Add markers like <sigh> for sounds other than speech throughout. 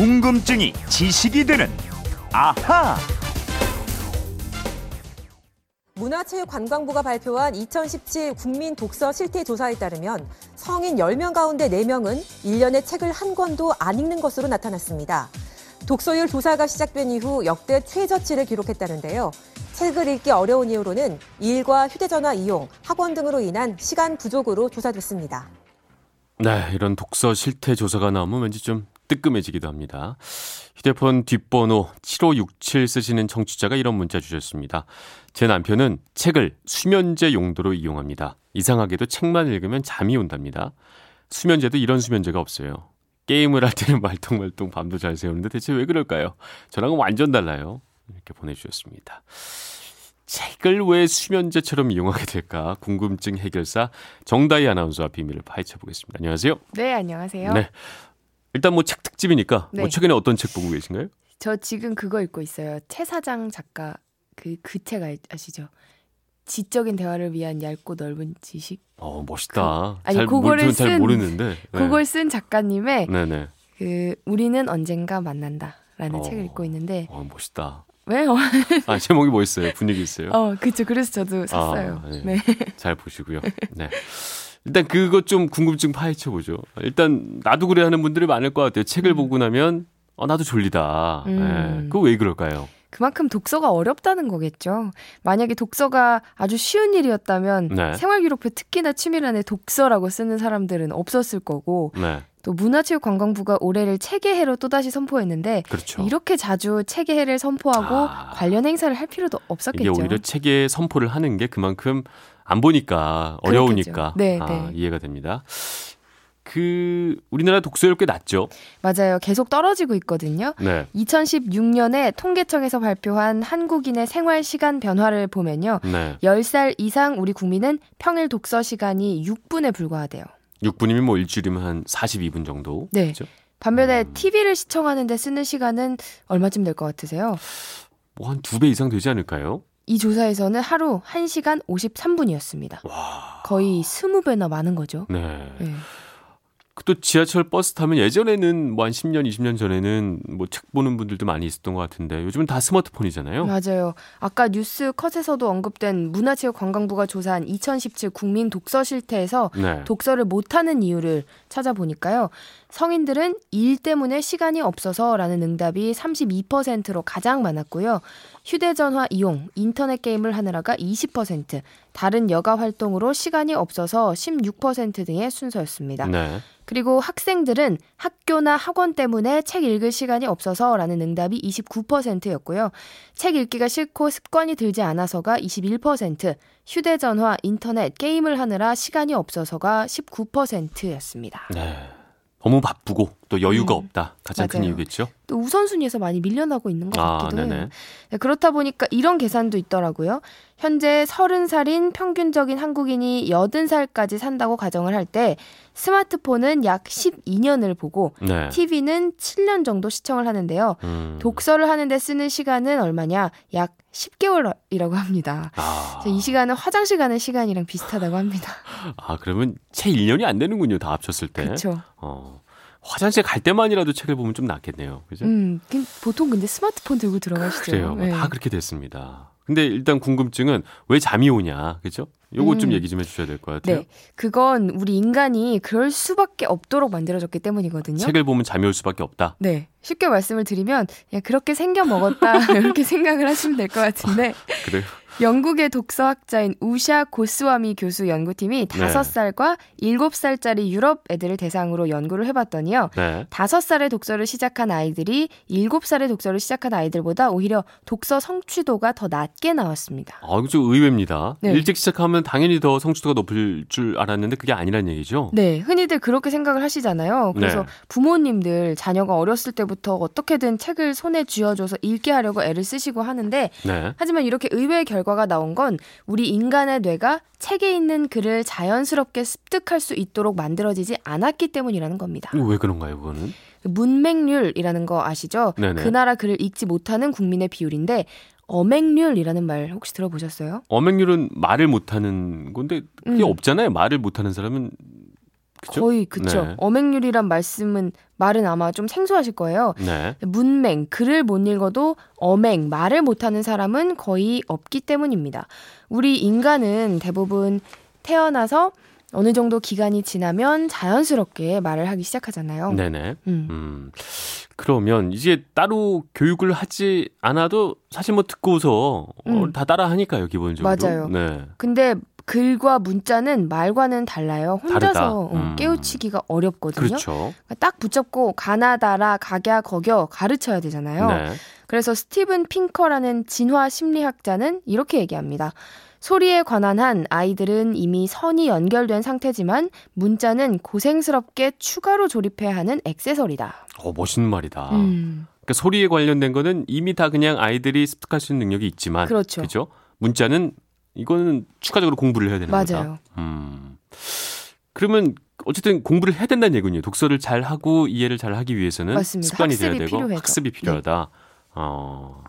궁금증이 지식이 되는 아하. 문화체육관광부가 발표한 2017 국민 독서 실태 조사에 따르면 성인 10명 가운데 4명은 1년에 책을 한 권도 안 읽는 것으로 나타났습니다. 독서율 조사가 시작된 이후 역대 최저치를 기록했다는데요. 책을 읽기 어려운 이유로는 일과 휴대전화 이용, 학원 등으로 인한 시간 부족으로 조사됐습니다. 네, 이런 독서 실태 조사가 나오면 왠지 좀 뜨끔해지기도 합니다. 휴대폰 뒷번호 7567 쓰시는 청취자가 이런 문자 주셨습니다. 제 남편은 책을 수면제 용도로 이용합니다. 이상하게도 책만 읽으면 잠이 온답니다. 수면제도 이런 수면제가 없어요. 게임을 할 때는 말똥말똥 밤도 잘 새우는데 대체 왜 그럴까요? 저랑은 완전 달라요. 이렇게 보내주셨습니다. 책을 왜 수면제처럼 이용하게 될까? 궁금증 해결사 정다희 아나운서와 비밀을 파헤쳐 보겠습니다. 안녕하세요. 네, 안녕하세요. 네. 일단 뭐 책 특집이니까 네. 뭐 최근에 어떤 책 보고 계신가요? 저 지금 그거 읽고 있어요. 최 사장 작가 그 그 책 아시죠? 지적인 대화를 위한 얇고 넓은 지식. 어 멋있다. 그- 아니, 잘, 그거를 모르- 잘 쓴- 모르는데. 네. 그걸 쓴 작가님의 네네. 그 우리는 언젠가 만난다라는 어. 책을 읽고 있는데 어 멋있다. 왜요? <laughs> 아 제목이 뭐였어요? 분위기 있어요. 어, 그쵸. 그래서 저도 샀어요. 아, 네. 네. 잘 보시고요. 네. 일단 그것 좀 궁금증 파헤쳐 보죠. 일단 나도 그래 하는 분들이 많을 것 같아요. 책을 보고 나면 어 나도 졸리다. 음. 네. 그거 왜 그럴까요? 그만큼 독서가 어렵다는 거겠죠. 만약에 독서가 아주 쉬운 일이었다면 네. 생활기록표 특기나 취미란에 독서라고 쓰는 사람들은 없었을 거고 네. 또 문화체육관광부가 올해를 책의 해로 또다시 선포했는데 그렇죠. 이렇게 자주 책의 해를 선포하고 아. 관련 행사를 할 필요도 이게 없었겠죠. 오히려 책에 선포를 하는 게 그만큼 안 보니까 어려우니까. 네, 아, 네. 이해가 됩니다. 그 우리나라 독서율 꽤 낮죠. 맞아요. 계속 떨어지고 있거든요. 네. 2016년에 통계청에서 발표한 한국인의 생활 시간 변화를 보면요. 네. 10살 이상 우리 국민은 평일 독서 시간이 6분에 불과하대요. 6분이면 뭐 일주일이면 한 42분 정도. 네. 그렇죠? 반면에 음. TV를 시청하는데 쓰는 시간은 얼마쯤 될 것 같으세요? 뭐 한 두 배 이상 되지 않을까요? 이 조사에서는 하루 1시간 53분이었습니다. 와. 거의 20배나 많은 거죠. 네. 네. 또 지하철 버스 타면 예전에는 뭐 한 10년, 20년 전에는 뭐 책 보는 분들도 많이 있었던 것 같은데 요즘은 다 스마트폰이잖아요. 맞아요. 아까 뉴스 컷에서도 언급된 문화체육관광부가 조사한 2017 국민 독서 실태에서 네. 독서를 못하는 이유를 찾아보니까요. 성인들은 일 때문에 시간이 없어서 라는 응답이 32%로 가장 많았고요. 휴대전화 이용, 인터넷 게임을 하느라가 20%, 다른 여가 활동으로 시간이 없어서 16% 등의 순서였습니다. 네. 그리고 학생들은 학교나 학원 때문에 책 읽을 시간이 없어서 라는 응답이 29%였고요. 책 읽기가 싫고 습관이 들지 않아서가 21%, 휴대전화, 인터넷, 게임을 하느라 시간이 없어서가 19%였습니다. 네. 너무 바쁘고 또 여유가 음. 없다. 가장 큰 맞아요. 이유겠죠. 또 우선순위에서 많이 밀려나고 있는 것 아, 같기도 네네. 해요. 네, 그렇다 보니까 이런 계산도 있더라고요. 현재 30살인 평균적인 한국인이 80살까지 산다고 가정을 할 때 스마트폰은 약 12년을 보고 네. TV는 7년 정도 시청을 하는데요. 음. 독서를 하는데 쓰는 시간은 얼마냐? 약 10개월이라고 합니다. 아. 이 시간은 화장실 가는 시간이랑 비슷하다고 합니다. <laughs> 아, 그러면 채 1년이 안 되는군요. 다 합쳤을 때. 그렇죠. 어. 화장실 갈 때만이라도 책을 보면 좀 낫겠네요. 그죠? 음, 그- 보통 근데 스마트폰 들고 들어가시죠. 그래요. 네. 다 그렇게 됐습니다. 근데 일단 궁금증은 왜 잠이 오냐, 그죠? 요거 좀 음. 얘기 좀 해주셔야 될 것 같아요. 네, 그건 우리 인간이 그럴 수밖에 없도록 만들어졌기 때문이거든요. 책을 보면 잠이 올 수밖에 없다. 네, 쉽게 말씀을 드리면 그냥 그렇게 생겨 먹었다 <laughs> 이렇게 생각을 하시면 될 것 같은데 그래요? 영국의 독서학자인 우샤 고스와미 교수 연구팀이 네. 다섯 살과 일곱 살짜리 유럽 애들을 대상으로 연구를 해봤더니요. 네. 다섯 살에 독서를 시작한 아이들이 일곱 살에 독서를 시작한 아이들보다 오히려 독서 성취도가 더 낮게 나왔습니다. 아, 이거 좀 의외입니다. 네. 일찍 시작하면 당연히 더 성취도가 높을 줄 알았는데 그게 아니란 얘기죠. 네, 흔히들 그렇게 생각을 하시잖아요. 그래서 네. 부모님들 자녀가 어렸을 때부터 어떻게든 책을 손에 쥐어줘서 읽게 하려고 애를 쓰시고 하는데 네. 하지만 이렇게 의외의 결과 가 나온 건 우리 인간의 뇌가 책에 있는 글을 자연스럽게 습득할 수 있도록 만들어지지 않았기 때문이라는 겁니다. 왜 그런가요, 그거는? 문맹률이라는 거 아시죠? 네네. 그 나라 글을 읽지 못하는 국민의 비율인데 어맹률이라는 말 혹시 들어보셨어요? 어맹률은 말을 못하는 건데 그게 음. 없잖아요. 말을 못하는 사람은 그죠? 거의 그쵸. 네. 어맹률이란 말씀은 말은 아마 좀 생소하실 거예요. 네. 문맹, 글을 못 읽어도 어맹, 말을 못하는 사람은 거의 없기 때문입니다. 우리 인간은 대부분 태어나서 어느 정도 기간이 지나면 자연스럽게 말을 하기 시작하잖아요. 네네. 음. 음. 그러면 이제 따로 교육을 하지 않아도 사실 뭐 듣고서 어, 음. 다 따라 하니까요, 기본적으로. 맞아요. 네. 근데 글과 문자는 말과는 달라요. 혼자서. 어, 음. 깨우치기가 어렵거든요. 그렇죠. 그러니까 딱 붙잡고 가나다라 각야 거겨 가르쳐야 되잖아요. 네. 그래서 스티븐 핑커라는 진화 심리학자는 이렇게 얘기합니다. 소리에 관한 한 아이들은 이미 선이 연결된 상태지만 문자는 고생스럽게 추가로 조립해야 하는 액세서리다. 어, 멋있는 말이다. 음, 그러니까 소리에 관련된 거는 이미 다 그냥 아이들이 습득할 수 있는 능력이 있지만 그렇죠. 그죠? 문자는 이거는 추가적으로 공부를 해야 되는 거다. 맞아요. 음. 그러면 어쨌든 공부를 해야 된다는 얘기군요. 독서를 잘 하고 이해를 잘 하기 위해서는 맞습니다. 습관이 돼야 되고 필요하죠. 학습이 필요하다. 어.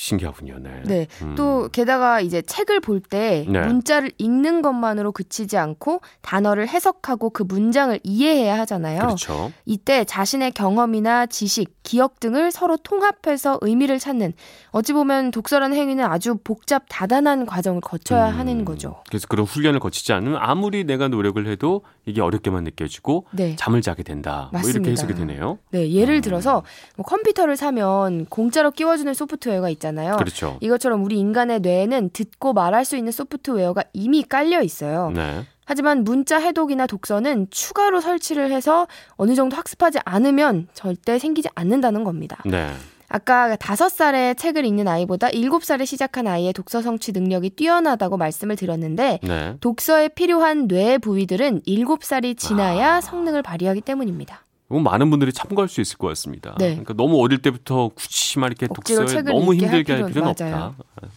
신기하군요. 네. 네. 음. 또 게다가 이제 책을 볼때 네. 문자를 읽는 것만으로 그치지 않고 단어를 해석하고 그 문장을 이해해야 하잖아요. 그렇죠. 이때 자신의 경험이나 지식, 기억 등을 서로 통합해서 의미를 찾는 어찌 보면 독서라는 행위는 아주 복잡 다단한 과정을 거쳐야 음. 하는 거죠. 그래서 그런 훈련을 거치지 않으면 아무리 내가 노력을 해도 이게 어렵게만 느껴지고 네. 잠을 자게 된다. 뭐 맞습니다. 이렇게 해석이 되네요. 네, 예를 음. 들어서 뭐 컴퓨터를 사면 공짜로 끼워주는 소프트웨어가 있잖아요. 그렇죠. 이것처럼 우리 인간의 뇌에는 듣고 말할 수 있는 소프트웨어가 이미 깔려 있어요. 네. 하지만 문자 해독이나 독서는 추가로 설치를 해서 어느 정도 학습하지 않으면 절대 생기지 않는다는 겁니다. 네. 아까 다섯 살에 책을 읽는 아이보다 일곱 살에 시작한 아이의 독서 성취 능력이 뛰어나다고 말씀을 드렸는데 네. 독서에 필요한 뇌 부위들은 일곱 살이 지나야 아. 성능을 발휘하기 때문입니다. 많은 분들이 참고할 수 있을 것 같습니다. 네. 그러니까 너무 어릴 때부터 굳이 막 이렇게 독서에 너무 할 힘들게 할 필요는- 필요는 맞아요. 없다.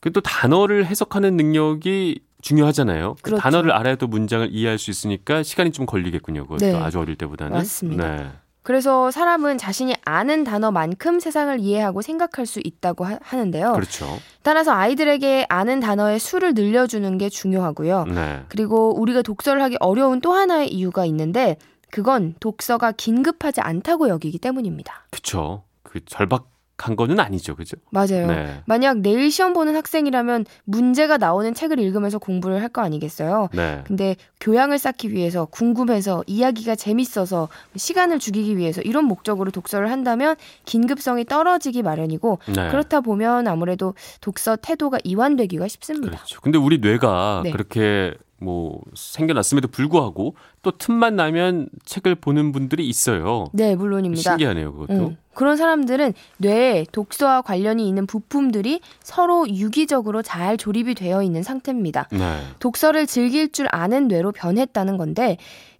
그또 단어를 해석하는 능력이 중요하잖아요. 그 그렇죠. 단어를 알아야 또 문장을 이해할 수 있으니까 시간이 좀 걸리겠군요. 그것도 네. 아주 어릴 때보다는. 맞습니다. 네. 그래서 사람은 자신이 아는 단어만큼 세상을 이해하고 생각할 수 있다고 하, 하는데요. 그렇죠. 따라서 아이들에게 아는 단어의 수를 늘려주는 게 중요하고요. 네. 그리고 우리가 독서를 하기 어려운 또 하나의 이유가 있는데 그건 독서가 긴급하지 않다고 여기기 때문입니다. 그렇죠. 그 절박한 거는 아니죠. 그죠? 맞아요. 네. 만약 내일 시험 보는 학생이라면 문제가 나오는 책을 읽으면서 공부를 할 거 아니겠어요? 네. 근데 교양을 쌓기 위해서 궁금해서 이야기가 재밌어서 시간을 죽이기 위해서 이런 목적으로 독서를 한다면 긴급성이 떨어지기 마련이고 네. 그렇다 보면 아무래도 독서 태도가 이완되기가 쉽습니다. 그렇죠. 근데 우리 뇌가 네. 그렇게 뭐 생겨났음에도 불구하고 또 틈만 나면 책을 보는 분들이 있어요. 네, 물론입니다. 신기하네요, 그것도. 음, 그런 사람들은 뇌에 독서와 관련이 있는 부품들이 서로 유기적으로 잘 조립이 되어 있는 상태입니다. 네. 독서를 즐길 줄 아는 뇌로 변했다는 건데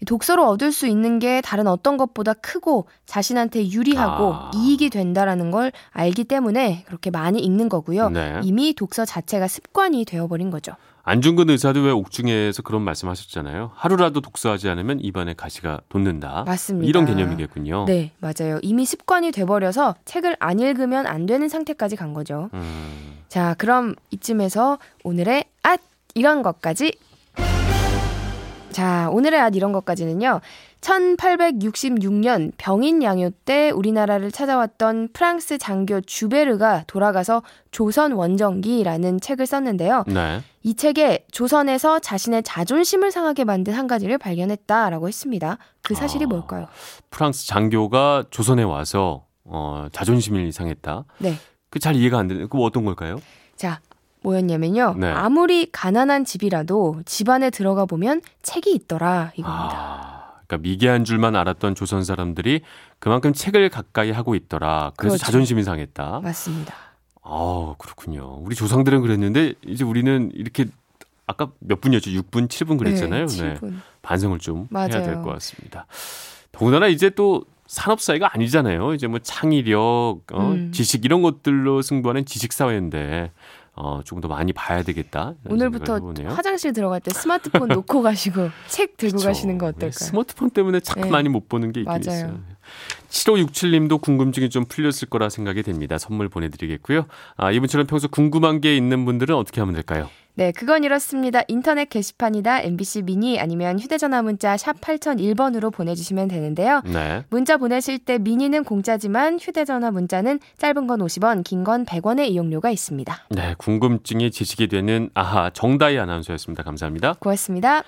독서로 얻을 수 있는 게 다른 어떤 것보다 크고 자신한테 유리하고 아. 이익이 된다라는 걸 알기 때문에 그렇게 많이 읽는 거고요. 네. 이미 독서 자체가 습관이 되어버린 거죠. 안중근 의사도 왜 옥중에서 그런 말씀하셨잖아요. 하루라도 독서하지 않으면 입안에 가시가 돋는다. 맞습니다. 이런 개념이겠군요. 네, 맞아요. 이미 습관이 돼버려서 책을 안 읽으면 안 되는 상태까지 간 거죠. 음, 자, 그럼 이쯤에서 오늘의 앗 이런 것까지 자, 오늘의 앗 이런 것까지는요. 1866년 병인 양요 때 우리나라를 찾아왔던 프랑스 장교 주베르가 돌아가서 조선 원정기라는 책을 썼는데요. 네. 이 책에 조선에서 자신의 자존심을 상하게 만든 한 가지를 발견했다라고 했습니다. 그 사실이 아. 뭘까요? 프랑스 장교가 조선에 와서 어, 자존심을 상했다. 네. 그 잘 이해가 안 되는. 그 어떤 걸까요? 자, 뭐였냐면요. 네. 아무리 가난한 집이라도 집 안에 들어가 보면 책이 있더라 이겁니다. 아, 그러니까 미개한 줄만 알았던 조선 사람들이 그만큼 책을 가까이 하고 있더라. 그래서 그렇죠. 자존심이 상했다. 맞습니다. 아, 그렇군요. 우리 조상들은 그랬는데 이제 우리는 이렇게 아까 몇 분이었죠? 6분, 7분 그랬잖아요. 네, 7분. 반성을 좀 해야 될 맞아요. 것 같습니다. 더군다나 이제 또 산업 사회가 아니잖아요. 이제 뭐 창의력, 어, 음. 지식 이런 것들로 승부하는 지식 사회인데 어, 조금 더 많이 봐야 되겠다. 오늘부터. 화장실 들어갈 때 스마트폰 놓고 <laughs> 가시고 책 들고 그쵸. 가시는 거 네, 어떨까요? 스마트폰 때문에 참 네. 많이 못 보는 게 있긴 맞아요. 있어요. 7567님도 궁금증이 좀 풀렸을 거라 생각이 됩니다. 선물 보내드리겠고요. 아, 이분처럼 평소 궁금한 게 있는 분들은 어떻게 하면 될까요? 네, 그건 이렇습니다. 인터넷 게시판이다 MBC 미니 아니면 휴대전화 문자 샵 8001번으로 보내주시면 되는데요. 네. 문자 보내실 때 미니는 공짜지만 휴대전화 문자는 짧은 건 50원, 긴 건 100원의 이용료가 있습니다. 네, 궁금증이 지식이 되는 아하 정다희 아나운서였습니다. 감사합니다. 고맙습니다.